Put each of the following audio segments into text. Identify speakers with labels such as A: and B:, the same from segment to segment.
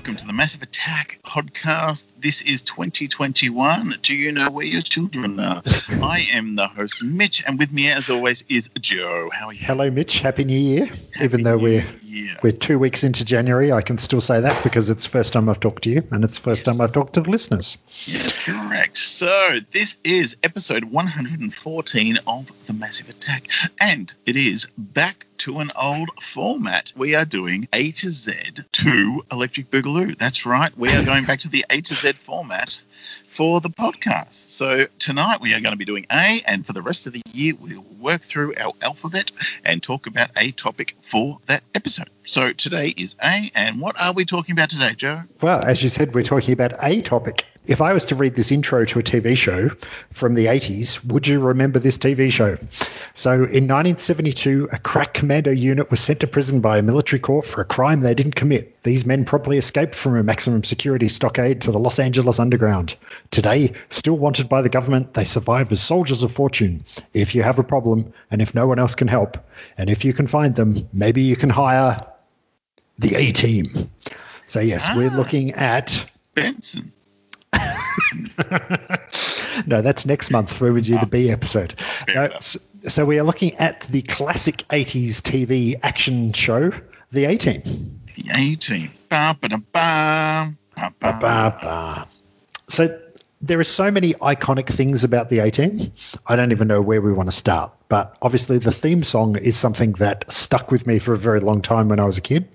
A: welcome to the Massive Attack podcast. This is 2021. Do you know where your children are? I am the host, Mitch, and with me, as always, is Joe. How are you?
B: Hello, Mitch. Happy New Year.
A: Happy
B: Even though
A: New
B: we're
A: Year.
B: we're two weeks into January, I can still say that because it's the first time I've talked to you, and it's the first
A: Yes.
B: time I've talked to the listeners.
A: Yes, correct. So this is episode 114 of the Massive Attack, and it is back to an old format. We are doing A to Z to Electric Boogaloo. That's right. We are going back to the A to Z format for the podcast. So tonight we are going to be doing A, and for the rest of the year we'll work through our alphabet and talk about a topic for that episode. So today is A, and what are we talking about today, Joe?
B: Well, as you said, we're talking about a topic. If I was to read this intro to a TV show from the 80s, would you remember this TV show? So, in 1972, a crack commando unit was sent to prison by a military court for a crime they didn't commit. These men promptly escaped from a maximum security stockade to the Los Angeles underground. Today, still wanted by the government, they survive as soldiers of fortune. If you have a problem, and if no one else can help, and if you can find them, maybe you can hire the A team. So, yes, we're
A: Ah.
B: looking at
A: Benson.
B: No, that's next month where do
A: Ah.
B: the B episode. No, so we are looking at the classic 80s TV action show, The A-Team.
A: The A-Team. Ba, ba, ba, ba, ba.
B: Ba, ba. So there are so many iconic things about The A-Team. I don't even know where we want to start. But obviously, the theme song is something that stuck with me for a very long time when I was a kid.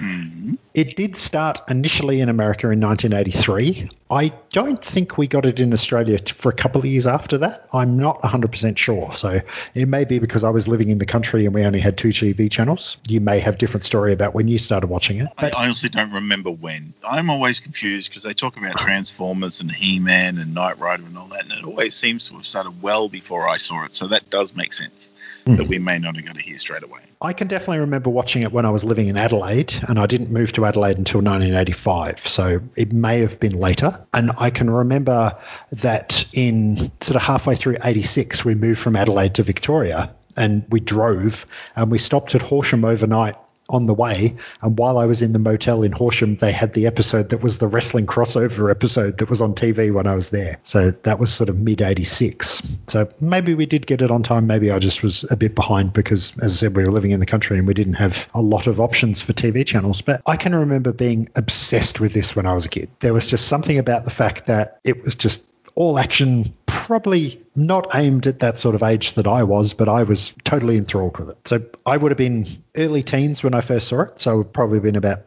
A: Mhm.
B: It did start initially in America in 1983. I don't think we got it in Australia for a couple of years after that. I'm not 100% sure. So it may be because I was living in the country and we only had two TV channels. You may have different story about when you started watching it.
A: I honestly don't remember when. I'm always confused because they talk about Transformers and He-Man and Knight Rider and all that, and it always seems to have started well before I saw it. So that does make sense Hmm. that we may not have got to hear straight away.
B: I can definitely remember watching it when I was living in Adelaide, and I didn't move to Adelaide until 1985, so it may have been later. And I can remember that in sort of halfway through 86, we moved from Adelaide to Victoria, and we drove, and we stopped at Horsham overnight on the way. And while I was in the motel in Horsham, they had the episode that was the wrestling crossover episode that was on TV when I was there. So that was sort of mid 86. So maybe we did get it on time. Maybe I just was a bit behind because, as I said, we were living in the country and we didn't have a lot of options for TV channels. But I can remember being obsessed with this when I was a kid. There was just something about the fact that it was just all action, probably not aimed at that sort of age that I was, but I was totally enthralled with it. So I would have been early teens when I first saw it. So I would probably been about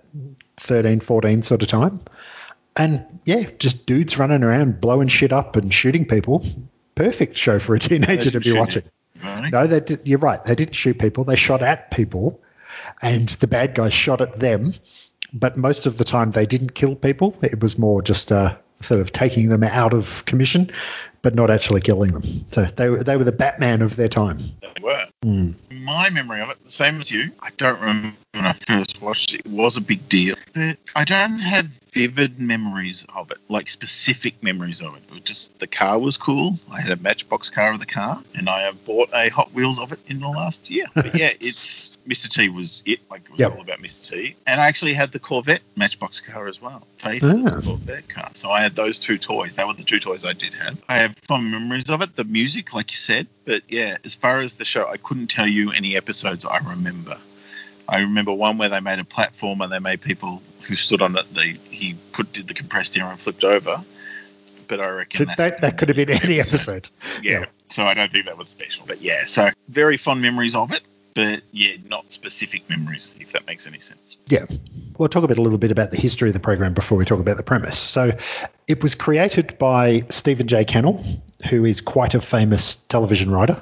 B: 13, 14 sort of time. And yeah, just dudes running around blowing shit up and shooting people. Perfect show for a teenager to be watching.
A: right?
B: No, they did, you're right. They didn't shoot people. They shot at people, and the bad guys shot at them. But most of the time, they didn't kill people. It was more just uh, sort of taking them out of commission, but not actually killing them. So they were they were the Batman of their time.
A: They were.
B: Hmm.
A: My memory of it, the same as you. I don't remember when I first watched it. It was a big deal, but I don't have vivid memories of it, like specific memories of it. It was just the car was cool. I had a Matchbox car of the car, and I have bought a Hot Wheels of it in the last year. But yeah, it's Mr. T was it. Like it was
B: Yep.
A: all about Mr. T, and I actually had the Corvette Matchbox car as well. Faced
B: Ah.
A: the Corvette car, so I had those two toys. That were the two toys I did have. I have fond memories of it. The music, like you said, but yeah, as far as the show, I couldn't tell you any episodes I remember. I remember one where they made a platform and they made people who stood on it. They he put did the compressed air and flipped over. But I reckon
B: So that, that could have been any episode.
A: yeah.
B: Yeah.
A: So I don't think that was special. But yeah, so very fond memories of it. But yeah, not specific memories, if that makes any sense.
B: Yeah. We'll talk a a little bit about the history of the program before we talk about the premise. So, it was created by Stephen J. Cannell, who is quite a famous television writer.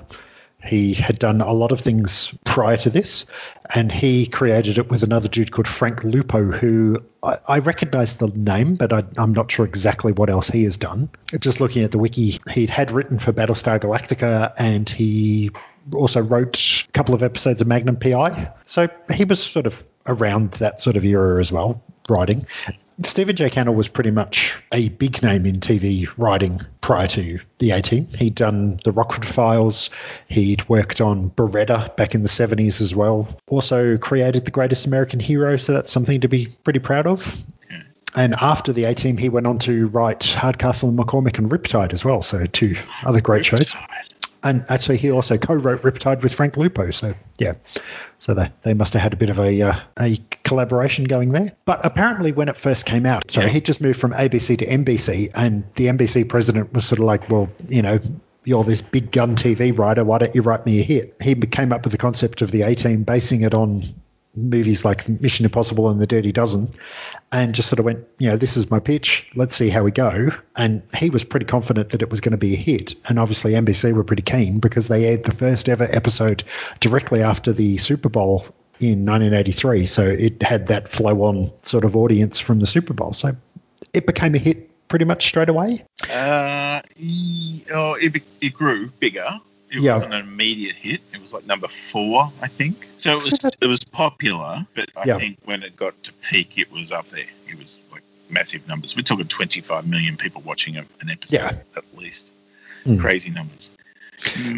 B: He had done a lot of things prior to this, and he created it with another dude called Frank Lupo, who I, I recognize the name, but I, I'm not sure exactly what else he has done. Just looking at the wiki, he had written for Battlestar Galactica, and he also wrote a couple of episodes of Magnum PI. So he was sort of around that sort of era as well, writing. Stephen J. Cannell was pretty much a big name in TV writing prior to the A Team. He'd done the Rockford Files, he'd worked on Baretta back in the 70s as well. Also created The Greatest American Hero, so that's something to be pretty proud of. And after the A Team, he went on to write Hardcastle and McCormick and Riptide as well, so two other great shows. And actually, he also co-wrote Riptide with Frank Lupo. So yeah, so they, they must have had a bit of a uh, a collaboration going there. But apparently, when it first came out, so
A: Yeah.
B: he just moved from ABC to NBC, and the NBC president was sort of like, well, you know. You're this big gun TV writer. Why don't you write me a hit? He came up with the concept of the A Team, basing it on movies like Mission Impossible and The Dirty Dozen, and just sort of went, you know, this is my pitch. Let's see how we go. And he was pretty confident that it was going to be a hit. And obviously, NBC were pretty keen because they aired the first ever episode directly after the Super Bowl in 1983. So it had that flow on sort of audience from the Super Bowl. So it became a hit pretty much straight away.
A: Uh, oh, it, it grew bigger. It
B: Yeah.
A: wasn't an immediate hit. It was like number four, I think. So it was it was popular, but I
B: Yeah.
A: think when it got to peak, it was up there. It was like massive numbers. We're talking 25 million people watching an episode
B: Yeah.
A: at least.
B: Mm.
A: Crazy numbers.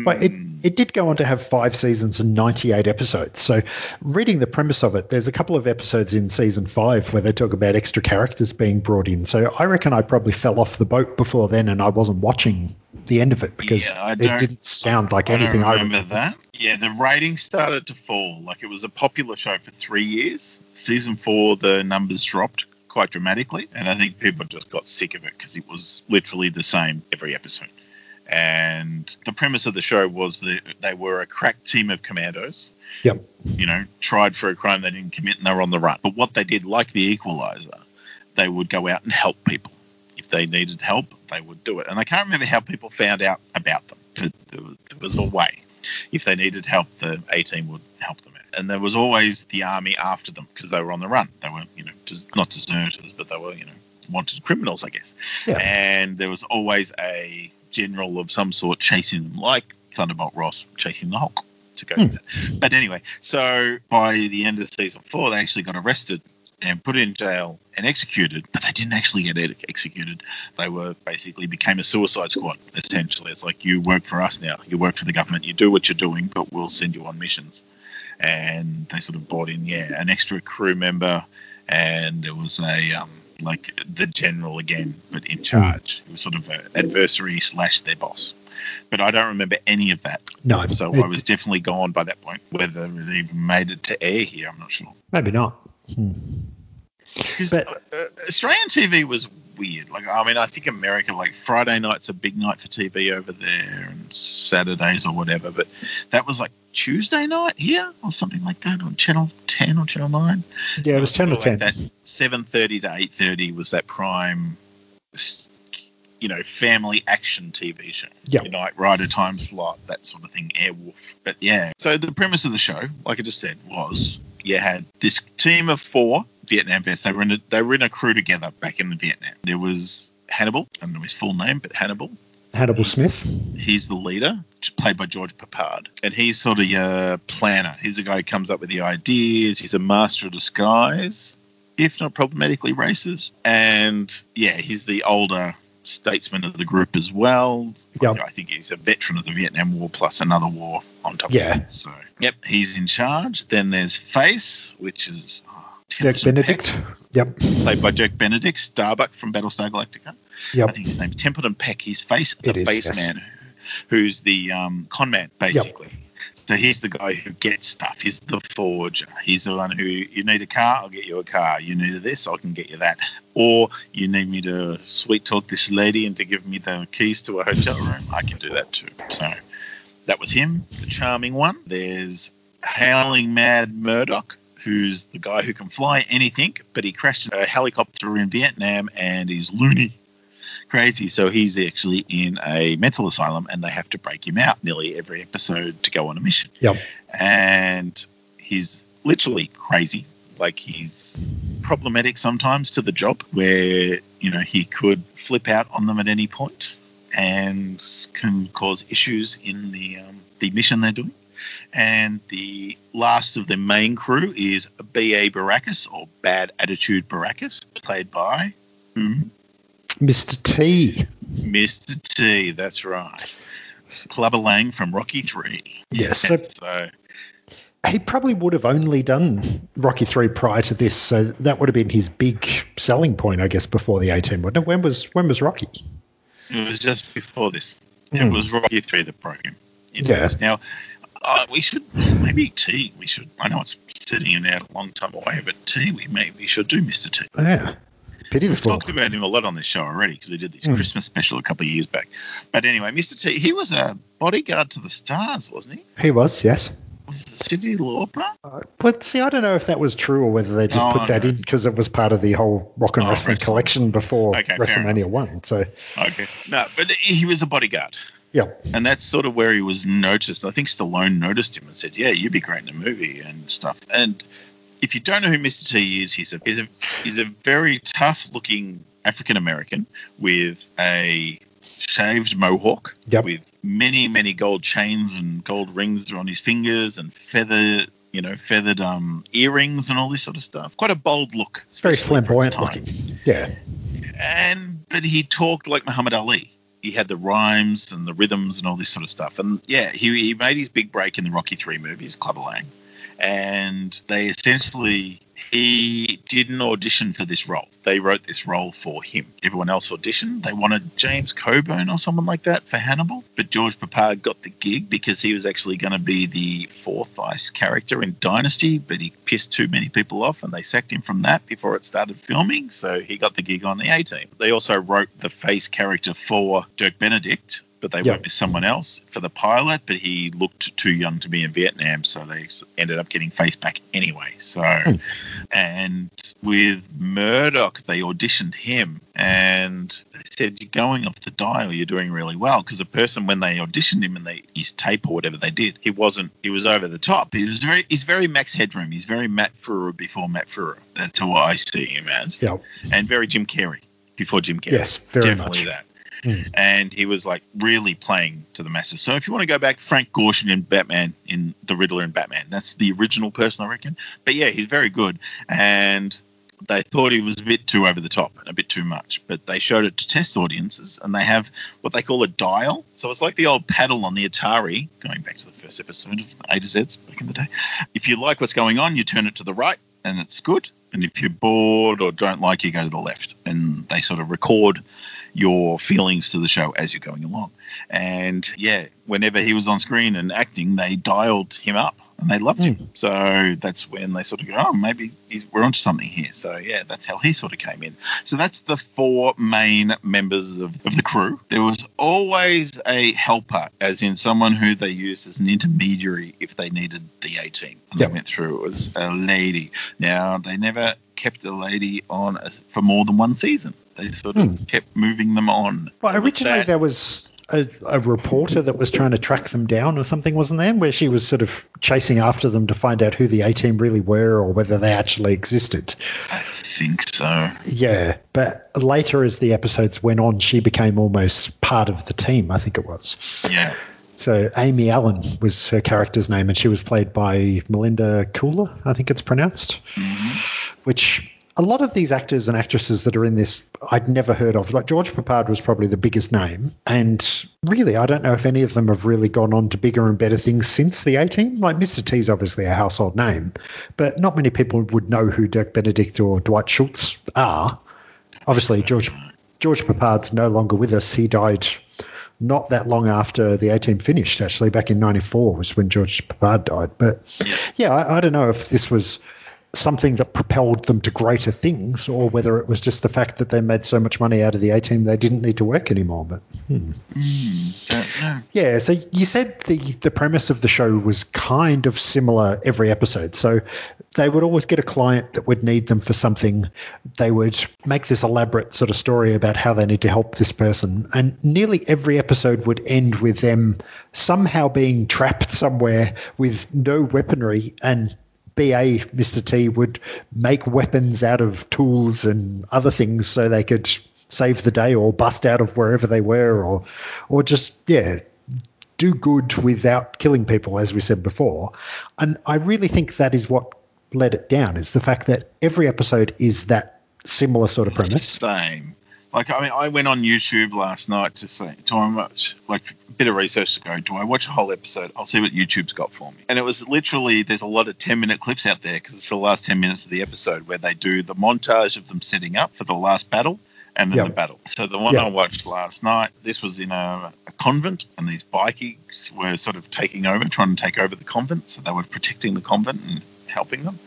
B: But it,
A: Mm.
B: it did go on to have five seasons and 98 episodes. So, reading the premise of it, there's a couple of episodes in season five where they talk about extra characters being brought in. So, I reckon I probably fell off the boat before then and I wasn't watching the end of it because
A: Yeah,
B: it didn't sound like
A: I
B: anything
A: don't
B: I
A: remember that. Yeah, the ratings started to fall. Like it was a popular show for three years. Season four, the numbers dropped quite dramatically, and I think people just got sick of it because it was literally the same every episode. And the premise of the show was that they were a crack team of commandos.
B: Yep.
A: You know, tried for a crime they didn't commit, and they were on the run. But what they did, like the Equalizer, they would go out and help people. If they needed help, they would do it. And I can't remember how people found out about them. But there was, a way. If they needed help, the A team would help them out. And there was always the army after them because they were on the run. They were, you know, not deserters, but they were, you know, wanted criminals, I guess.
B: Yeah.
A: And there was always a general of some sort chasing them, like Thunderbolt Ross chasing the Hulk to go
B: Hmm.
A: with that. But anyway, so by the end of season four, they actually got arrested and put in jail and executed, but they didn't actually get executed. They were basically became a suicide squad. Essentially, it's like you work for us now. You work for the government. You do what you're doing, but we'll send you on missions. And they sort of brought in, yeah, an extra crew member, and there was a um, like the general again, but in charge. It was sort of an adversary slash their boss. But I don't remember any of that.
B: No.
A: So
B: it-
A: I was definitely gone by that point. Whether it even made it to air here, I'm not sure.
B: Maybe not. Hmm.
A: Because
B: But-
A: uh, Australian TV was weird. Like, I mean, I think America, like Friday night's a big night for TV over there, and Saturdays or whatever. But that was like Tuesday night here, or something like that, on Channel 10 or Channel 9.
B: Yeah, it was 10 or 10.
A: like That 7:30 to 8:30 was that prime, you know, family action TV show. Your Knight Rider time slot, that sort of thing. Airwolf. But yeah, so the premise of the show, like I just said, was you had this team of four Vietnam vets. They were in a, they were in a crew together back in Vietnam. There was Hannibal. I don't know his full name, but Hannibal.
B: Hannibal Smith.
A: He's the leader, played by George Peppard. And he's sort of your planner. He's the guy who comes up with the ideas. He's a master of disguise, if not problematically racist. And yeah, he's the older statesman of the group as well.
B: Yep.
A: I think he's a veteran of the Vietnam War plus another war on top
B: Yeah.
A: of it. So, yep, he's in charge. Then there's Face, which is oh,
B: Dirk Benedict.
A: Peck,
B: Yep.
A: played by Dirk Benedict, Starbuck from Battlestar Galactica.
B: Yep.
A: I think his name's Templeton Peck. He's face the
B: It is,
A: face
B: yes.
A: man, who's the um, con man basically. So he's the guy who gets stuff. He's the forger. He's the one who you need a car, I'll get you a car. You need this, I can get you that. Or you need me to sweet talk this lady and to give me the keys to a hotel room, I can do that too. So that was him, the charming one. There's Howling Mad Murdoch, who's the guy who can fly anything, but he crashed a helicopter in Vietnam and is loony crazy. So he's actually in a mental asylum and they have to break him out nearly every episode to go on a mission.
B: Yep.
A: And he's literally crazy. Like he's problematic sometimes to the job where, you know, he could flip out on them at any point and can cause issues in the um, the mission they're doing. And the last of the main crew is B.A. Baracus, or Bad Attitude Baracus, played by whom?
B: Mr. T.
A: Mr. T, that's right. Clubber Lang from Rocky 3.
B: Yes. So,
A: so
B: he probably would have only done Rocky 3 prior to this, so that would have been his big selling point, I guess, before the A-Team, wouldn't it? When was, when was Rocky?
A: It was just before this.
B: Hmm.
A: It was Rocky 3 that broke him.
B: Yeah.
A: Now, uh, we should, maybe T, we should, I know it's sitting in out a long time away, but T, we maybe should do Mr. T.
B: Yeah. Pity the
A: We've talked about him a lot on this show already because we did this
B: Mm.
A: Christmas special a couple of years back. But anyway, Mr. T, he was a bodyguard to the stars, wasn't he?
B: He was, yes.
A: Was it Cyndi Lauper?
B: Uh, But see, I don't know if that was true or whether they just
A: Oh,
B: put that
A: no.
B: in because it was part of the whole rock and
A: Oh,
B: wrestling
A: wrestling.
B: collection before
A: Okay,
B: WrestleMania 1. So,
A: Okay. No, but he was a bodyguard.
B: yeah.
A: And that's sort of where he was noticed. I think Stallone noticed him and said, "Yeah, you'd be great in a movie and stuff." And if you don't know who Mr. T is, he's a he's a he's a very tough-looking African American with a shaved mohawk,
B: Yep.
A: with many many gold chains and gold rings on his fingers and feather. You know, feathered um, earrings and all this sort of stuff. Quite a bold look.
B: It's very
A: especially for its
B: flamboyant looking. Yeah.
A: and but he talked like Muhammad Ali. He had the rhymes and the rhythms and all this sort of stuff. And yeah, he, he made his big break in the Rocky Three movies, Clubber Lang, and they essentially he didn't audition for this role. They wrote this role for him. Everyone else auditioned. They wanted James Coburn or someone like that for Hannibal, but George Peppard got the gig because he was actually going to be the fourth ice character in Dynasty, but he pissed too many people off and they sacked him from that before it started filming. So he got the gig on the A team. They also wrote the face character for Dirk Benedict. But they
B: Yep.
A: went with someone else for the pilot, but he looked too young to be in Vietnam, so they ended up getting face back anyway. So, hmm. and with Murdoch, they auditioned him and they said, You're going off the dial, you're doing really well. Because the person, when they auditioned him and they his tape or whatever they did, he wasn't, he was over the top. He was very, he's very Max Headroom. He's very Matt Frewer before Matt Frewer. That's who I see him as.
B: Yeah.
A: And very Jim Carrey before Jim Carrey.
B: Yes, very
A: Definitely
B: much.
A: that.
B: Mm.
A: And he was like really playing to the masses. So if you want to go back, Frank Gorshin in Batman, in The Riddler in Batman, that's the original person, I reckon. But yeah, he's very good. And they thought he was a bit too over the top and a bit too much, but they showed it to test audiences, and they have what they call a dial. So it's like the old paddle on the Atari, going back to the first episode of A to Z's back in the day. If you like what's going on, you turn it to the right, and it's good. And if you're bored or don't like, you go to the left, and they sort of record your feelings to the show as you're going along. And yeah, whenever he was on screen and acting, they dialed him up and they loved him. Hmm. So that's when they sort of go, oh, maybe he's, we're onto something here. So yeah, that's how he sort of came in. So that's the four main members of, of the crew. There was always a helper, as in someone who they used as an intermediary if they needed the A team. And
B: Yep.
A: they went through. It was a lady. Now, they never kept a lady on for more than one season. They sort of
B: Hmm.
A: kept moving them on.
B: Well, originally
A: that-
B: there was a, a reporter that was trying to track them down or something, wasn't there? Where she was sort of chasing after them to find out who the A team really were or whether they actually existed.
A: I think so.
B: Yeah, but later as the episodes went on, she became almost part of the team, I think it was.
A: Yeah.
B: So Amy Allen was her character's name, and she was played by Melinda Culea, I think it's pronounced. Which a lot of these actors and actresses that are in this, I'd never heard of. Like George Peppard was probably the biggest name, and really, I don't know if any of them have really gone on to bigger and better things since the A Team. Like Mr. T's obviously a household name, but not many people would know who Dirk Benedict or Dwight Schultz are. Obviously, George George Peppard's no longer with us. He died not that long after the A team finished, actually, back in 94 was when George Peppard died. But
A: Yeah.
B: yeah, I, I don't know if this was something that propelled them to greater things or whether it was just the fact that they made so much money out of the A team they didn't need to work anymore. But hmm.
A: Don't
B: yeah, so you said the the premise of the show was kind of similar every episode. So they would always get a client that would need them for something. They would make this elaborate sort of story about how they need to help this person, and nearly every episode would end with them somehow being trapped somewhere with no weaponry and BA Mr. T would make weapons out of tools and other things so they could save the day or bust out of wherever they were or or just yeah do good without killing people, as we said before. And I really think that is what let it down is the fact that every episode is that similar sort of premise.
A: Same. Like I mean, I went on YouTube last night to say, do I watch like a bit of research to go? Do I watch a whole episode? I'll see what YouTube's got for me. And it was literally there's a lot of 10 minute clips out there because it's the last 10 minutes of the episode where they do the montage of them setting up for the last battle and then
B: Yep.
A: the battle. So the one
B: Yep.
A: I watched last night, this was in a, a convent, and these bikies were sort of taking over, trying to take over the convent. So they were protecting the convent and helping them.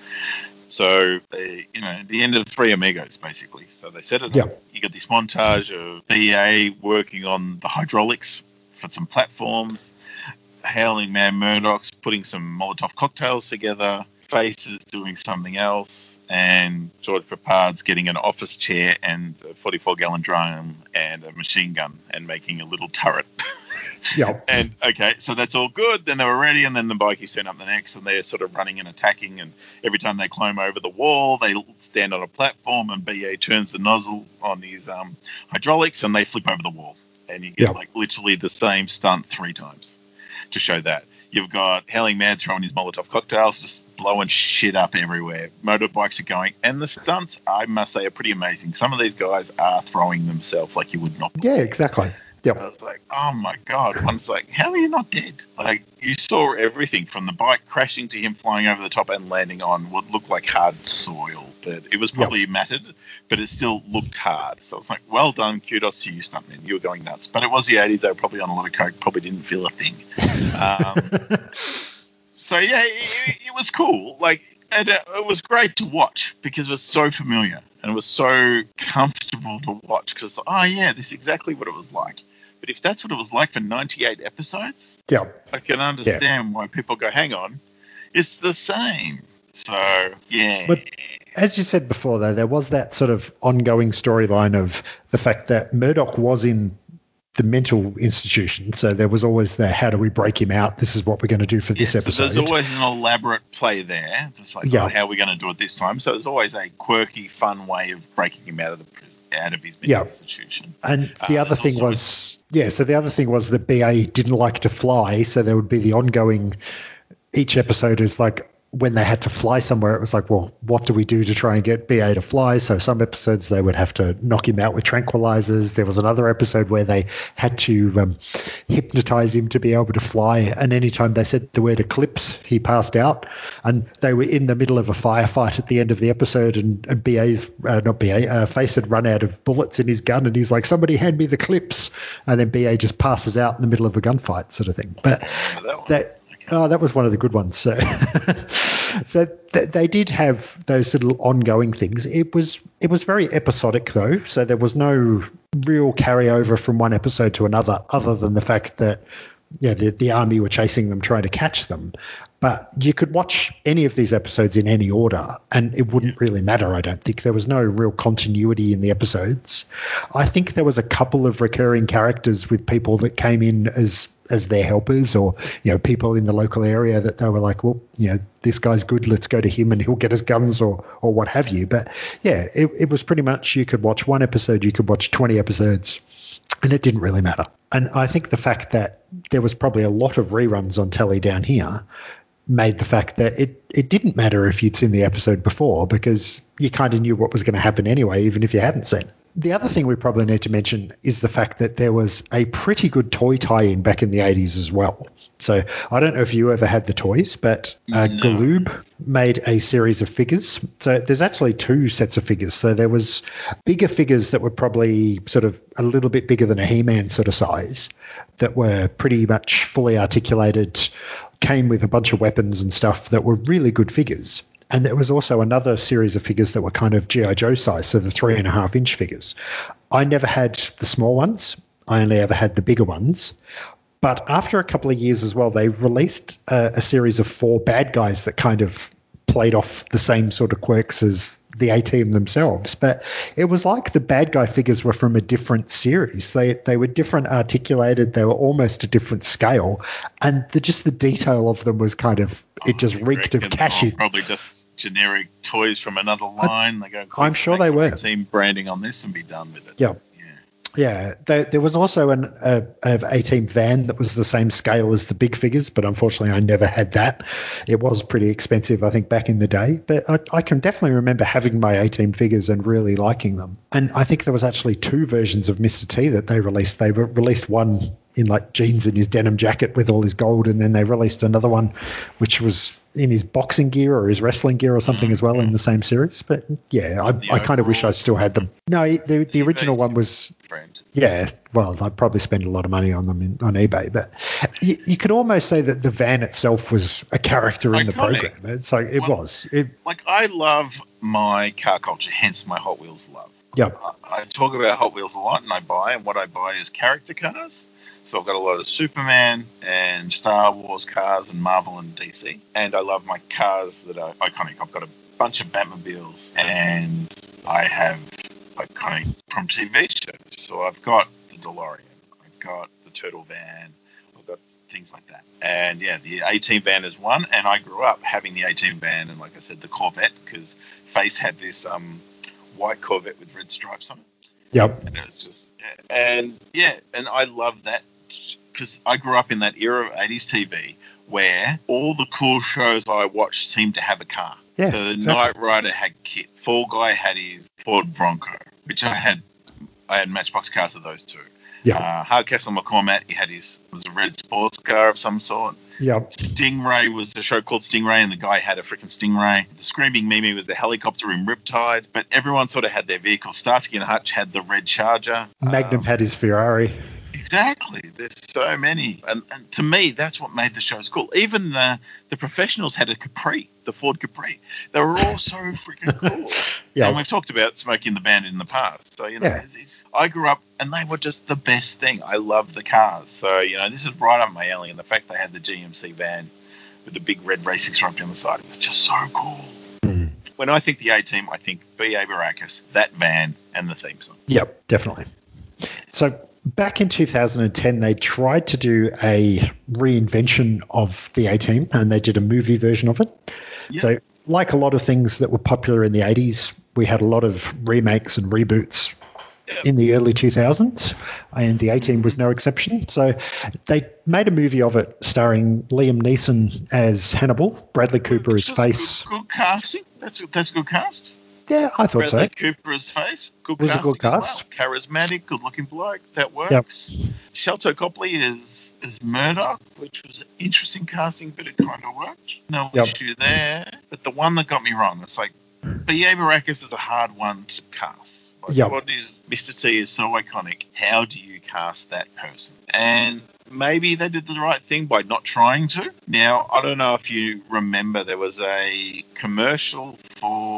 A: So they, you know, the end of Three Amigos, basically. So they set it
B: Yeah.
A: up. You got this montage of BA working on the hydraulics for some platforms, Howling Mad Murdoch's putting some Molotov cocktails together, Faces doing something else, and George Peppard's getting an office chair and a 44 gallon drum and a machine gun and making a little turret.
B: Yeah.
A: And okay, so that's all good. Then they were ready, and then the bikies turn up the next, and they're sort of running and attacking. And every time they climb over the wall, they stand on a platform, and BA turns the nozzle on his um, hydraulics, and they flip over the wall. And you get
B: Yeah.
A: like literally the same stunt three times to show that. You've got Howling Mad throwing his Molotov cocktails, just blowing shit up everywhere. Motorbikes are going, and the stunts, I must say, are pretty amazing. Some of these guys are throwing themselves like you would not
B: Yeah, exactly.
A: I was like, oh my god. One's like, how are you not dead? Like you saw everything from the bike crashing to him flying over the top and landing on what looked like hard soil, but it was probably matted, but it still looked hard. So it's like, well done, kudos to you, stuntman. You were going nuts. But it was the 80s. They were probably on a lot of coke. Probably didn't feel a thing. Um, so yeah, it, it was cool. Like and it, it was great to watch because it was so familiar and it was so comfortable to watch because oh yeah, this is exactly what it was like. But if that's what it was like for 98 episodes,
B: yeah,
A: I can understand why people go, hang on, it's the same. So yeah,
B: But- As you said before, though, there was that sort of ongoing storyline of the fact that Murdoch was in the mental institution. So there was always the how do we break him out? This is what we're going to do for this
A: Yeah,
B: episode.
A: So there's always an elaborate play there. It's like,
B: Yeah.
A: oh, how are we going to do it this time? So there's always a quirky, fun way of breaking him out of the prison, out of his mental
B: Yeah.
A: institution.
B: And the
A: Uh,
B: other thing was, yeah, so the other thing was that BA didn't like to fly, so there would be the ongoing. Each episode is like when they had to fly somewhere, it was like, well, what do we do to try and get BA to fly? So some episodes they would have to knock him out with tranquilizers. There was another episode where they had to um, hypnotize him to be able to fly, and anytime they said the word eclipse, he passed out. And they were in the middle of a firefight at the end of the episode, and, and BA's uh, not BA uh, face had run out of bullets in his gun, and he's like, "Somebody hand me the clips," and then BA just passes out in the middle of a gunfight, sort of thing. But
A: that
B: oh, that was one of the good ones. So, so th- they did have those little ongoing things. It was it was very episodic though, so there was no real carryover from one episode to another, other than the fact that yeah, the, the army were chasing them, trying to catch them. But you could watch any of these episodes in any order, and it wouldn't really matter. I don't think there was no real continuity in the episodes. I think there was a couple of recurring characters with people that came in as as their helpers, or you know, people in the local area that they were like, well, you know, this guy's good, let's go to him, and he'll get us guns or or what have you. But yeah, it, it was pretty much you could watch one episode, you could watch twenty episodes and it didn't really matter. And I think the fact that there was probably a lot of reruns on telly down here made the fact that it, it didn't matter if you'd seen the episode before because you kind of knew what was going to happen anyway, even if you hadn't seen. The other thing we probably need to mention is the fact that there was a pretty good toy tie-in back in the 80s as well. So I don't know if you ever had the toys, but uh,
A: No.
B: Galoob made a series of figures. So there's actually two sets of figures. So there was bigger figures that were probably sort of a little bit bigger than a He-Man sort of size that were pretty much fully articulated, came with a bunch of weapons and stuff that were really good figures. And there was also another series of figures that were kind of G.I. Joe size, so the three and a half inch figures. I never had the small ones. I only ever had the bigger ones. But after a couple of years as well, they released a, a series of four bad guys that kind of played off the same sort of quirks as the A Team themselves. But it was like the bad guy figures were from a different series. They they were different articulated. They were almost a different scale, and the, just the detail of them was kind of it oh,
A: just
B: reeked of
A: reckon oh, they're
B: cash.
A: Probably just generic toys from another line. they go.
B: I'm sure they were.
A: Team branding on this and be done with it. Yeah.
B: Yeah. There, there was also an uh, an A-Team van that was the same scale as the big figures, but unfortunately I never had that. It was pretty expensive, I think, back in the day. But I, I can definitely remember having my A-Team figures and really liking them. And I think there was actually two versions of Mr. T that they released. They re- released one in like jeans and his denim jacket with all his gold, and then they released another one which was in his boxing gear or his wrestling gear or something as well in the same series. But yeah, I, I kind of wish I still had them. No, the the original one was
A: Friend.
B: yeah. Well, I'd probably spend a lot of money on them in, on eBay, but you, you could almost say that the van itself was a character in the program. It's like it
A: Well-
B: was. It,
A: Like I love my car culture, hence my Hot Wheels love.
B: yeah,
A: I, I talk about Hot Wheels a lot, and I buy, and what I buy is character cars. So I've got a lot of Superman and Star Wars cars and Marvel and DC, and I love my cars that are iconic. I've got a bunch of Batmobiles, and I have iconic from TV shows. So I've got the DeLorean, I've got the Turtle Van, I've got things like that. And yeah, the A-Team van is one, and I grew up having the A-Team van, and like I said, the Corvette because Face had this um, white Corvette with red stripes on it
B: yep,
A: and it was just and yeah and i love that because i grew up in that era of 80s tv where all the cool shows i watched seemed to have a car
B: Yeah,
A: so the
B: exactly.
A: knight rider had kit fall guy had his ford bronco which i had i had matchbox cars of those two
B: yeah,
A: uh, hardcastle mccormick he had his was a red sports car of some sort
B: Yeah.
A: Stingray was a show called Stingray, and the guy had a freaking Stingray. The Screaming Mimi was the helicopter in Riptide, but everyone sort of had their vehicle. Starsky and Hutch had the Red Charger.
B: Magnum
A: Um,
B: had his Ferrari.
A: Exactly. There's so many, and, and to me, that's what made the shows cool. Even the the professionals had a Capri, the Ford Capri. They were all so freaking cool.
B: Yeah.
A: And we've talked about smoking the band in the past. So, you know,
B: Yeah.
A: it's, I grew up and they were just the best thing. I love the cars. So, you know, this is right up my alley. And the fact they had the GMC van with the big red racing stripe down the side, it was just so cool.
B: Mm.
A: When I think the A team, I think B.A. Baracus, that van, and the theme song.
B: Yep, definitely. So back in 2010, they tried to do a reinvention of the A Team, and they did a movie version of it.
A: Yeah.
B: So, like a lot of things that were popular in the 80s, we had a lot of remakes and reboots
A: Yeah.
B: in the early 2000s, and the A Team was no exception. So, they made a movie of it starring Liam Neeson as Hannibal, Bradley Cooper as Face.
A: Good, good casting. That's a, that's a good cast.
B: Yeah, I thought so.
A: Bradley Cooper's face. Good
B: a good
A: as well.
B: cast.
A: Charismatic, good looking bloke. That works. Sharlto Copley is is Murdoch, which was an interesting casting, but it kind of worked. No
B: Yep.
A: issue there. But the one that got me wrong, it's like B.A. Baracus is a hard one to cast. Like,
B: Yep.
A: What is Mr. T is so iconic. How do you cast that person? And maybe they did the right thing by not trying to. Now, I don't know if you remember, there was a commercial for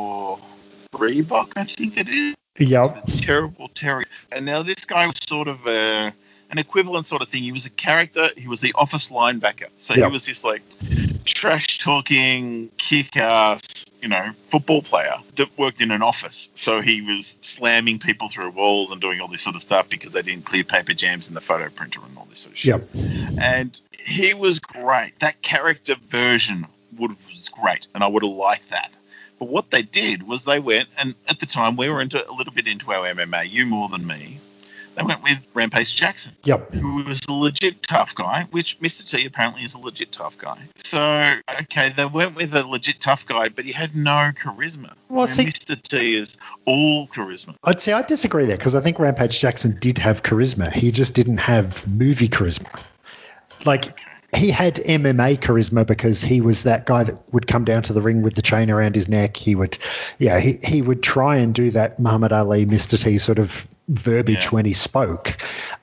A: Reebok, I think it is.
B: Yep.
A: The terrible Terry. And now this guy was sort of a, an equivalent sort of thing. He was a character. He was the office linebacker. So
B: Yep.
A: he was this like trash talking, kick ass, you know, football player that worked in an office. So he was slamming people through walls and doing all this sort of stuff because they didn't clear paper jams in the photo printer and all this sort of shit.
B: Yep.
A: And he was great. That character version would was great, and I would have liked that. But what they did was they went, and at the time we were into a little bit into our MMA, you more than me. They went with Rampage Jackson,
B: Yep.
A: who was a legit tough guy, which Mr. T apparently is a legit tough guy. So, okay, they went with a legit tough guy, but he had no charisma.
B: Well, see-
A: Mr. T is all charisma.
B: I'd say I disagree there because I think Rampage Jackson did have charisma. He just didn't have movie charisma. Like he had MMA charisma because he was that guy that would come down to the ring with the chain around his neck. He would, yeah, he, he would try and do that Muhammad Ali, Mr. T sort of verbiage
A: Yeah.
B: when he spoke.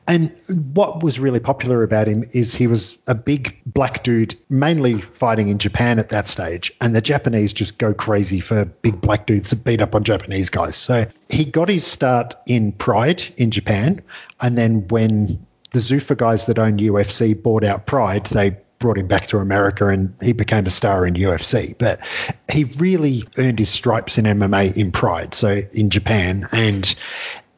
B: And what was really popular about him is he was a big black dude, mainly fighting in Japan at that stage. And the Japanese just go crazy for big black dudes that beat up on Japanese guys. So he got his start in Pride in Japan. And then when the Zuffa guys that own UFC bought out Pride, they brought him back to America and he became a star in UFC. But he really earned his stripes in MMA in Pride, so in Japan. And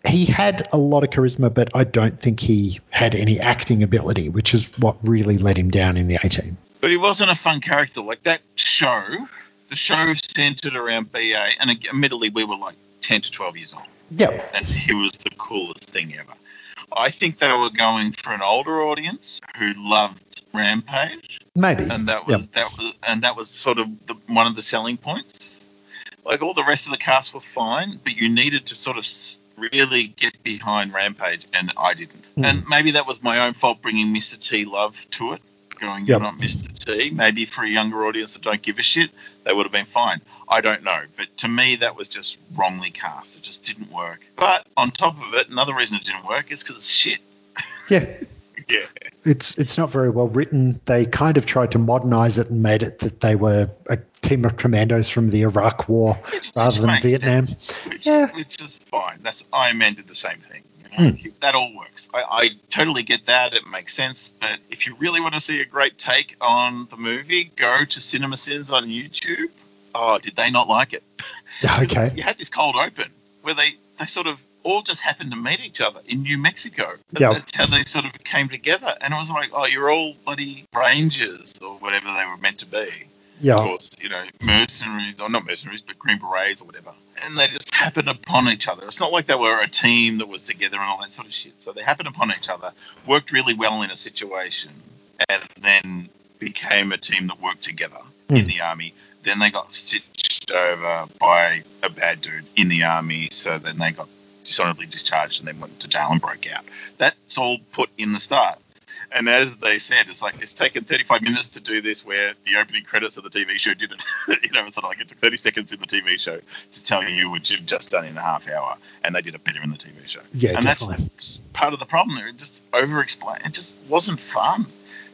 B: he had a lot of charisma, but I don't think he had any acting ability, which is what really let him down in the A-Team.
A: But he wasn't a fun character. Like that show, the show centered around BA, and admittedly, we were like 10 to 12 years old.
B: Yeah.
A: and he was the coolest thing ever. I think they were going for an older audience who loved Rampage,
B: Maybe.
A: and that was that was and that was sort of the, one of the selling points. Like all the rest of the cast were fine, but you needed to sort of really get behind Rampage, and I didn't.
B: Hmm.
A: And maybe that was my own fault bringing Mr. T love to it. Going,
B: Yep.
A: you're not Mr. T. Maybe for a younger audience that don't give a shit, they would have been fine. I don't know. But to me, that was just wrongly cast. It just didn't work. But on top of it, another reason it didn't work is because it's shit.
B: Yeah.
A: Yeah.
B: It's it's not very well written. They kind of tried to modernize it and made it that they were a team of commandos from the Iraq War
A: Which-
B: rather
A: which
B: than Vietnam.
A: sense, Which,
B: Yeah.
A: which is fine. That's Iron Man did the same thing. Hmm. You? That all works. I, I totally get that. It makes sense. But if you really want to see a great take on the movie, go to Cinema Sins on YouTube. Oh, did they not like it?
B: Okay.
A: You had this cold open where they, they sort of all just happened to meet each other in New Mexico.
B: Yeah.
A: That's how they sort of came together. And it was like, oh, you're all bloody Rangers or whatever they were meant to be of course, you know, mercenaries, or not mercenaries, but Green Berets or whatever. And they just happened upon each other. It's not like they were a team that was together and all that sort of shit. So they happened upon each other, worked really well in a situation, and then became a team that worked together in
B: Hmm.
A: the army. Then they got stitched over by a bad dude in the army. So then they got dishonorably discharged and then went to jail and broke out. That's all put in the start. And as they said, it's like it's taken 35 minutes to do this, where the opening credits of the TV show did it. you know, it's like it took 30 seconds in the TV show to tell you what you've just done in a half hour, and they did it better in the TV show.
B: Yeah,
A: and
B: definitely.
A: that's part of the problem. It just over explained. It just wasn't fun.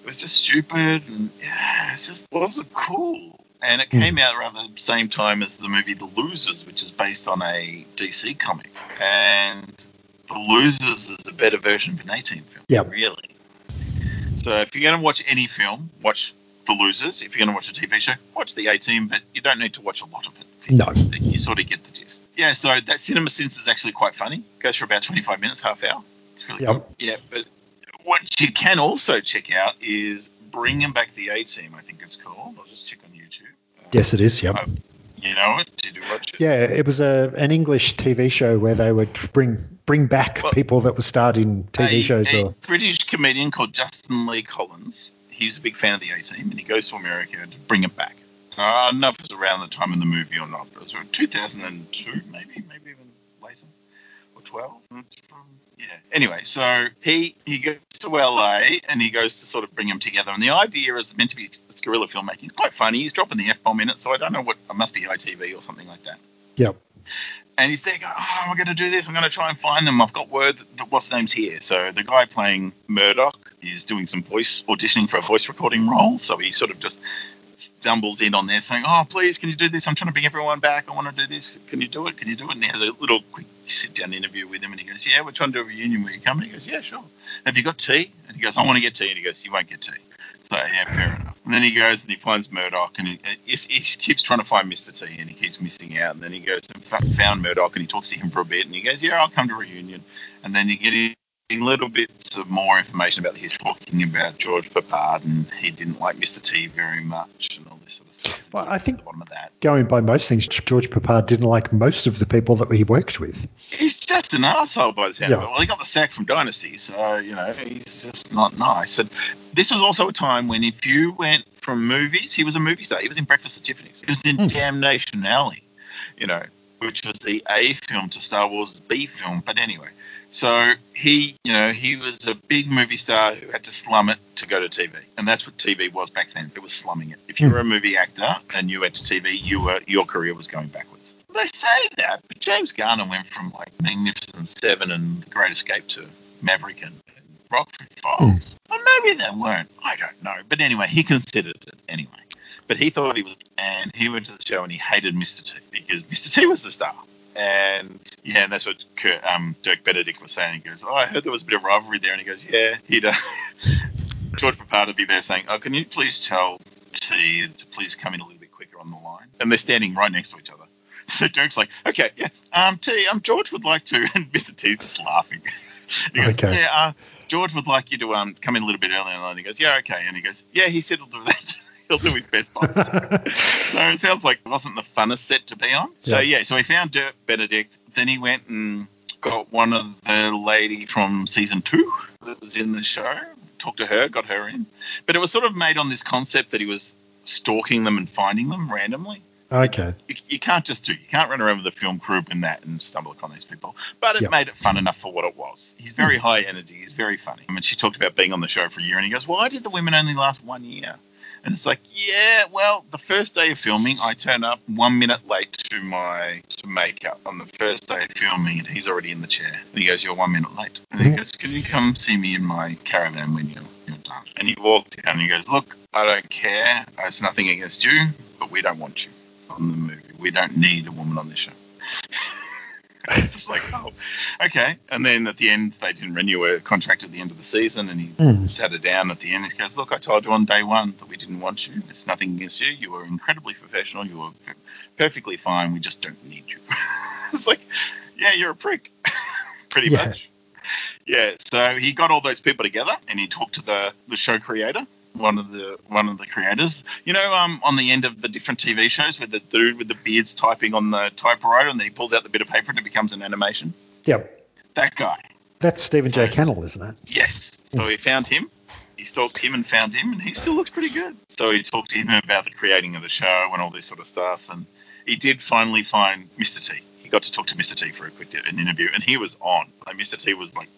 A: It was just stupid, and yeah, it just wasn't cool. And it
B: Hmm.
A: came out around the same time as the movie The Losers, which is based on a DC comic. And The Losers is a better version of an A-Team film.
B: Yep.
A: Really. So if you're going to watch any film, watch The Losers. If you're going to watch a TV show, watch the A-Team, but you don't need to watch a lot of it.
B: No.
A: You sort of get the gist. Yeah, so that Cinema Sins is actually quite funny. Goes for about 25 minutes, half hour. It's really
B: Yep.
A: good. Yeah, but what you can also check out is Bringing Back the A Team, I think it's called. I'll just check on YouTube. Uh,
B: Yes, it is. Yep.
A: oh, you know it? Did you watch it?
B: Yeah, it was a an English TV show where they would bring bring back
A: Well,
B: people that were starred in TV
A: a,
B: shows
A: a
B: or
A: British comedian called Justin Lee Collins. He was a big fan of the A Team, and he goes to America to bring it back. I don't know if it was around the time of the movie or not, but it was around 2002, maybe, maybe even later, or 12. It's from yeah. Anyway, so he he goes to LA and he goes to sort of bring them together, and the idea is meant to be it's guerrilla filmmaking. It's quite funny. He's dropping the f bomb in it, so I don't know what it must be ITV or something like that.
B: Yep.
A: And he's there going, oh, I'm going to do this. I'm going to try and find them. I've got word that, that what's name's here. So the guy playing Murdoch is doing some voice auditioning for a voice recording role. So he sort of just stumbles in on there saying, oh, please, can you do this? I'm trying to bring everyone back. I want to do this. Can you do it? Can you do it? And he has a little quick sit down interview with him. And he goes, yeah, we're trying to do a reunion. Will you come? And he goes, yeah, sure. Have you got tea? And he goes, I want to get tea. And he goes, you won't get tea. So yeah, fair enough. And then he goes and he finds Murdoch, and he, uh, he, he keeps trying to find Mr. T, and he keeps missing out. And then he goes and found Murdoch, and he talks to him for a bit, and he goes, "Yeah, I'll come to reunion." And then you get little bits of more information about his talking about George Peppard, and he didn't like Mr. T very much, and all this sort of stuff.
B: Well, I think-
A: the bottom of that.
B: Going by most things, George Peppard didn't like most of the people that he worked with.
A: He's just an asshole by the sound of it. Well, he got the sack from Dynasty, so you know he's just not nice. And this was also a time when if you went from movies, he was a movie star. He was in Breakfast at Tiffany's. He was in
B: Hmm.
A: Damnation Alley, you know, which was the A film to Star Wars' B film. But anyway, so he, you know, he was a big movie star who had to slum it to go to TV, and that's what TV was back then. It was slumming it. If you
B: Hmm.
A: were a movie actor and you went to TV, you were your career was going backwards. They say that, but James Garner went from like Magnificent Seven and The Great Escape to Maverick and, and Rockford Files. Or maybe they weren't. I don't know. But anyway, he considered it anyway. But he thought he was, and he went to the show and he hated Mr. T because Mr. T was the star. And yeah, and that's what Kurt, um, Dirk Benedict was saying. He goes, "Oh, I heard there was a bit of rivalry there." And he goes, "Yeah, he'd." Uh, George Peppard would be there saying, "Oh, can you please tell T to please come in a little bit quicker on the line?" And they're standing right next to each other. So Dirk's like, "Okay, yeah, um, T, um, George would like to," and Mr. T's just laughing. he goes,
B: Okay.
A: "Yeah, uh, George would like you to um come in a little bit earlier." On the line and he goes, "Yeah, okay." And he goes, "Yeah, he said he'll do that. He'll do his best so it sounds like it wasn't the funnest set to be on. So
B: Yeah.
A: yeah, so he found Dirk Benedict. Then he went and got one of the lady from season two that was in the show. Talked to her, got her in. But it was sort of made on this concept that he was stalking them and finding them randomly.
B: Okay.
A: You, you can't just do. You can't run around with a film crew and that and stumble upon these people. But it
B: Yep.
A: made it fun enough for what it was. He's very hmm. high energy. He's very funny. I mean, she talked about being on the show for a year, and he goes, "Why did the women only last one year?" And it's like, yeah, well, the first day of filming, I turn up one minute late to my to makeup on the first day of filming, and he's already in the chair. And he goes, "You're one minute late." And he
B: Mhm.
A: goes, "Can you come see me in my caravan when you're, you're done?" And he walked down and he goes, "Look, I don't care. It's nothing against you, but we don't want you on the movie. We don't need a woman on this show." it's just like, oh, okay. And then at the end, they didn't renew her contract at the end of the season, and he
B: Hmm.
A: sat her down at the end. He goes, "Look, I told you on day one that we didn't want you. It's nothing against you. You were incredibly professional. You were perfectly fine. We just don't need you." it's like, yeah, you're a prick, pretty
B: Yeah.
A: much. Yeah. So he got all those people together, and he talked to the the show creator. One of the one of the creators, you know, um, on the end of the different TV shows with the dude with the beards typing on the typewriter, and then he pulls out the bit of paper and it becomes an animation.
B: Yep.
A: That guy.
B: That's Stephen J. Cannell, isn't it?
A: Yes. So he found him. He stalked him and found him, and he still looks pretty good. So he talked to him about the creating of the show and all this sort of stuff. And he did finally find Mr. T. He got to talk to Mr. T for a quick an interview, and he was on. Like Mr. T was like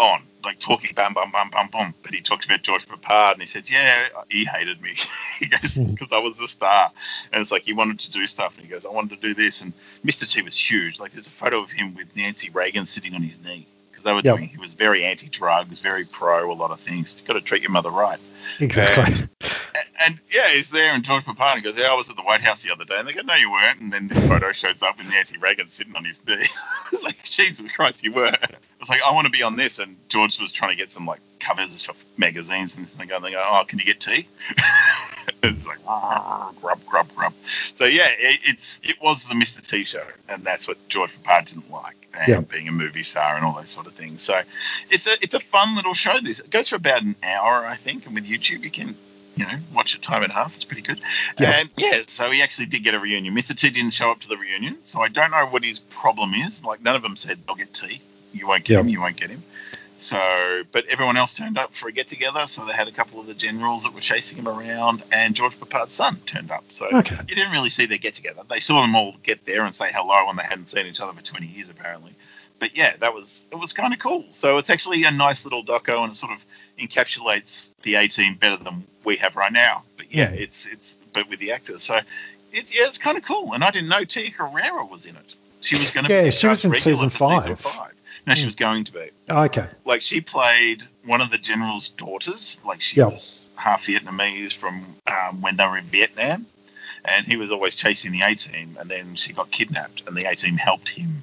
A: on, like talking bam, bam, bam, bam, bam. But he talked about George Peppard, and he said, yeah, he hated me. he goes
B: hmm.
A: because I was the star, and it's like he wanted to do stuff, and he goes, I wanted to do this, and Mr. T was huge. Like there's a photo of him with Nancy Reagan sitting on his knee because they were
B: Yep.
A: doing. He was very anti-drugs, very pro a lot of things. You've got to treat your mother right.
B: Exactly.
A: And, and yeah, he's there, and George Peppard goes, "Yeah, I was at the White House the other day." And they go, "No, you weren't." And then this photo shows up with Nancy Reagan sitting on his knee. it's like, Jesus Christ, you were. It's like, I want to be on this, and George was trying to get some like covers for magazines and things. And they go, "Oh, can you get tea?" it's like ah, grub, grub, grub. So yeah, it, it's it was the Mr. T show, and that's what George Peppard didn't like, and
B: Yeah.
A: being a movie star and all those sort of things. So it's a it's a fun little show. This it goes for about an hour, I think, and with YouTube you can you know watch it time and a half. It's pretty good.
B: Yeah.
A: And yeah, so he actually did get a reunion. Mr. T didn't show up to the reunion, so I don't know what his problem is. Like none of them said I'll get T. You won't get
B: Yeah.
A: him. You won't get him. So, but everyone else turned up for a get together. So they had a couple of the generals that were chasing him around, and George Peppard's son turned up. So
B: Okay.
A: you didn't really see their get together. They saw them all get there and say hello, and they hadn't seen each other for 20 years apparently. But yeah, that was it was kind of cool. So it's actually a nice little doco, and it sort of encapsulates the A-Team better than we have right now. But yeah, it's it's but with the actors. So it's yeah, it's kind of cool. And I didn't know Tia Carrere was in it. She was going to
B: Yeah,
A: be
B: she was in season
A: for season
B: five.
A: five. No, she
B: Mm.
A: was going to be
B: Okay.
A: like she played one of the general's daughters. Like she
B: Yep.
A: was half Vietnamese from um, when they were in Vietnam, and he was always chasing the A team. And then she got kidnapped, and the A team helped him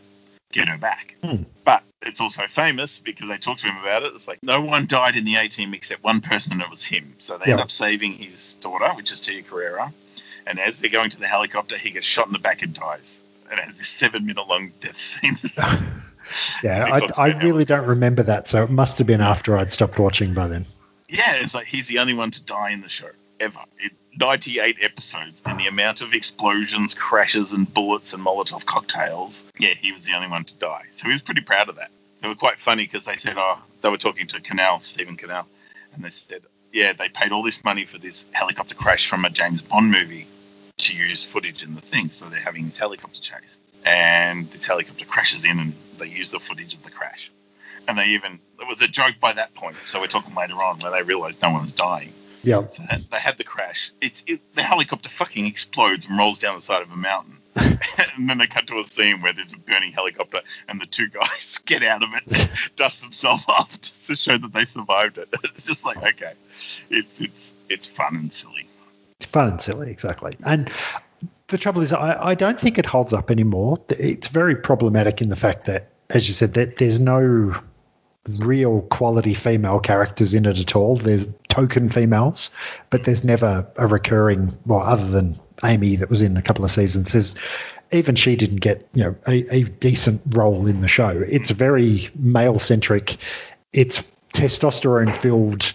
A: get her back.
B: Hmm.
A: But it's also famous because they talked to him about it. It's like no one died in the A team except one person, and it was him. So they end up saving his daughter, which is Tia Carrere. And as they're going to the helicopter, he gets shot in the back and dies. And it has this seven minute long death scene.
B: Yeah, I, I really don't remember that, so it must have been after I'd stopped watching by then.
A: Yeah, it's like he's the only one to die in the show ever. It, 98 episodes, and the amount of explosions, crashes, and bullets and Molotov cocktails. Yeah, he was the only one to die. So he was pretty proud of that. They were quite funny because they said, oh, they were talking to Cannell, Stephen Cannell, and they said, yeah, they paid all this money for this helicopter crash from a James Bond movie to use footage in the thing. So they're having this helicopter chase. And this helicopter crashes in, and they use the footage of the crash. And they even, it was a joke by that point. So we're talking later on where they realized no one was dying.
B: Yep.
A: So they- they had the crash. It's it, the helicopter fucking explodes and rolls down the side of a mountain. and then they cut to a scene where there's a burning helicopter and the two guys get out of it, dust themselves off just to show that they survived it. It's just like okay, it's it's it's fun and silly.
B: It's fun and silly, exactly. And the trouble is, I, I don't think it holds up anymore. It's very problematic in the fact that, as you said, that there's no real quality female characters in it at all. There's token females, but there's never a recurring, well, other than Amy that was in a couple of seasons. There's, even she didn't get, you know, a, a decent role in the show. It's very male centric. It's testosterone filled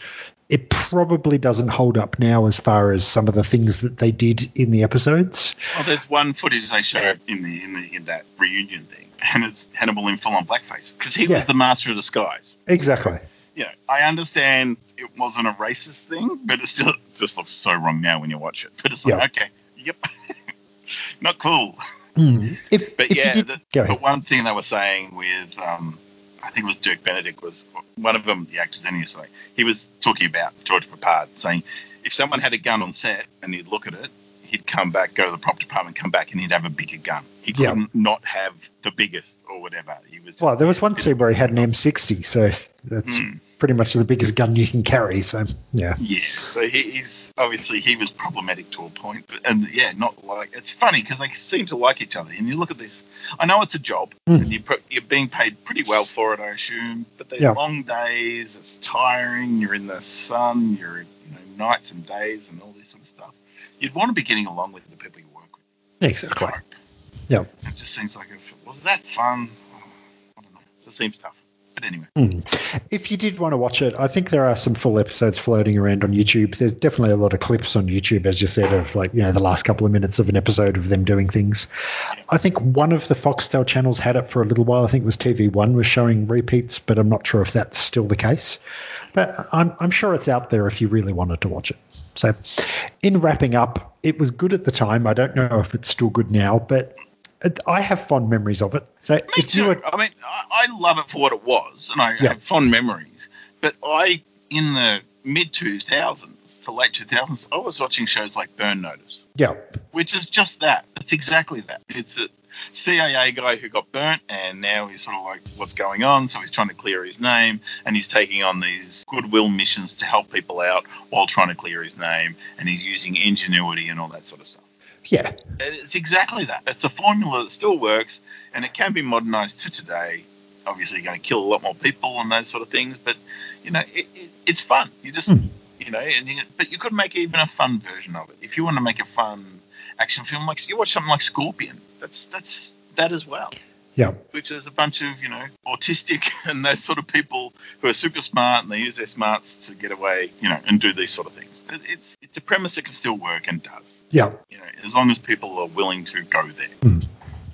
B: it probably doesn't hold up now as far as some of the things that they did in the episodes.
A: Well, there's one footage they show in the in the in that reunion thing, and it's Hannibal in full on blackface because he
B: Yeah.
A: was the master of disguise.
B: Exactly.
A: You know, I understand it wasn't a racist thing, but it still it just looks so wrong now when you watch it. But it's like,
B: Yeah.
A: okay, yep, not cool.
B: Mm. If,
A: But
B: if
A: yeah,
B: did,
A: the, but one thing they were saying with, um, I think it was Dirk Benedict was one of them, the actors anyway. So he was talking about George Peppard, saying if someone had a gun on set and he'd look at it, he'd come back, go to the prop department, come back, and he'd have a bigger gun. He
B: Yeah.
A: couldn't not have the biggest or whatever. He was.
B: Well, there was one scene where he had an M60, so that's
A: Mm.
B: pretty much the biggest gun you can carry. So yeah,
A: Yeah, so he, he's obviously he was problematic to a point, but, and yeah, not like it's funny because they seem to like each other. And you look at this, I know it's a job,
B: Mm.
A: and you pro- you're being paid pretty well for it, I assume. But they're
B: Yeah.
A: long days, it's tiring. You're in the sun, you're you know nights and days and all this sort of stuff. You'd want to be getting along with the people you work with.
B: exactly. Yeah.
A: It just seems like if was that fun, oh, I don't know. It seems tough. But anyway,
B: Mm. If you did want to watch it, I think there are some full episodes floating around on YouTube. There's definitely a lot of clips on YouTube, as you said, of like, you know, the last couple of minutes of an episode of them doing things. I think one of the Foxtel channels had it for a little while. I think it was TV1 was showing repeats, but I'm not sure if that's still the case. But I'm, I'm sure it's out there if you really wanted to watch it. So, in wrapping up, it was good at the time. I don't know if it's still good now, but I have fond memories of it. So,
A: Me
B: if you were
A: I mean, I, I love it for what it was, and I
B: Yeah.
A: have fond memories. But I, in the mid 2000s to late 2000s, I was watching shows like Burn Notice,
B: yeah,
A: which is just that. It's exactly that. It's a CIA guy who got burnt, and now he's sort of like, what's going on? So he's trying to clear his name, and he's taking on these goodwill missions to help people out while trying to clear his name, and he's using ingenuity and all that sort of stuff.
B: yeah,
A: It's exactly that. It's a formula that still works, and it can be modernized to today. Obviously, you're going to kill a lot more people and those sort of things, but you know, it, it, it's fun. You just,
B: Hmm.
A: you know, and you, but you could make even a fun version of it if you want to make a fun action film. Like you watch something like Scorpion. That's that's that as well.
B: yeah.
A: Which is a bunch of you know autistic and those sort of people who are super smart and they use their smarts to get away, you know, and do these sort of things. It's it's a premise that can still work and does.
B: Yeah.
A: You know, as long as people are willing to go there.
B: Mm.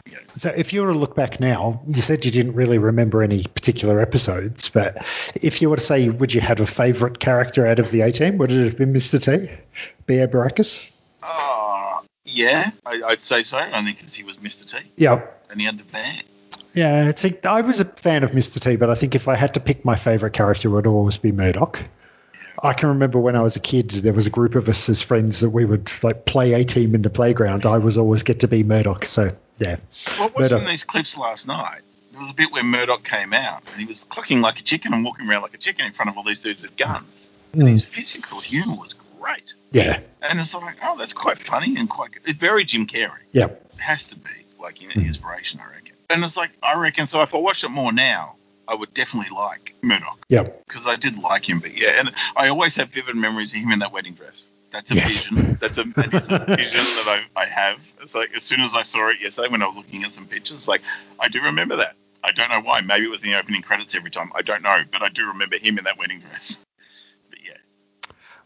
A: You know,
B: So if you were to look back now, you said you didn't really remember any particular episodes, but if you were to say, would you have a favourite character out of the A-Team? Would it have been Mr. T? B.A. Baracus?
A: Uh, yeah, I, I'd say so. Only because he was Mr. T
B: Yeah.
A: and he had the band.
B: Yeah, see, I was a fan of Mr. T, but I think if I had to pick my favourite character, it would always be Murdock. I can remember when I was a kid, there was a group of us as friends that we would like play a team in the playground. I was always get to be Murdock, so yeah.
A: Well, watching
B: Murdock.
A: these clips last night, there was a bit where Murdock came out and he was clucking like a chicken and walking around like a chicken in front of all these dudes with guns.
B: Mm,
A: His physical humour was great.
B: yeah,
A: And it's like, oh, that's quite funny and quite good. It's very Jim Carrey.
B: yeah,
A: It has to be, like, you know,
B: Mm.
A: inspiration, I reckon. And it's like, I reckon, so if I watched it more now, I would definitely like Murdock.
B: yeah.
A: because I did like him. But yeah, and I always have vivid memories of him in that wedding dress. That's a
B: Yes.
A: vision. That's a, that is a vision that I, I have. It's like as soon as I saw it yesterday when I was looking at some pictures, like I do remember that. I don't know why. Maybe it was in the opening credits every time. I don't know, but I do remember him in that wedding dress.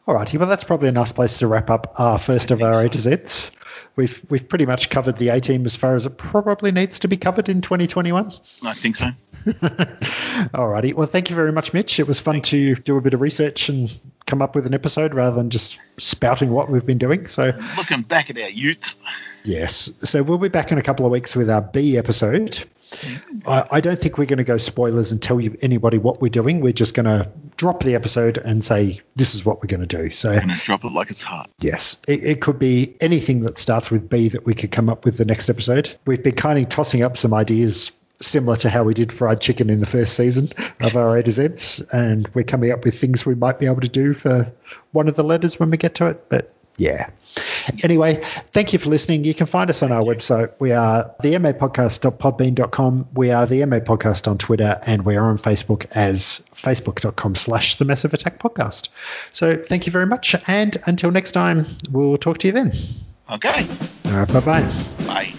A: But yeah,
B: All righty, well, that's probably a nice place to wrap up our first of
A: I
B: our A to Zs. We've we've pretty much covered the A team as far as it probably needs to be covered in 2021.
A: I think so.
B: All righty, well, thank you very much, Mitch. It was fun to do a bit of research and come up with an episode rather than just spouting what we've been doing. So
A: Looking back at our youth,
B: yes, so we'll be back in a couple of weeks with our B episode. Mm-hmm. I, I don't think we're going to go spoilers and tell you anybody what we're doing. We're just going to drop the episode and say this is what we're going to do. So
A: and drop it like it's hot.
B: Yes, it, it could be anything that starts with B that we could come up with the next episode. We've been kind of tossing up some ideas similar to how we did fried chicken in the first season of our A to Zs, and we're coming up with things we might be able to do for one of the letters when we get to it. But yeah. Anyway, thank you for listening. You can find us on our website. We are the mapodcast.podbean.com. We are the MA Podcast on Twitter, and we are on Facebook as facebook.com slash the Massive Attack Podcast. So thank you very much. And until next time, we'll talk to you then.
A: Okay.
B: All right, bye bye.
A: Bye.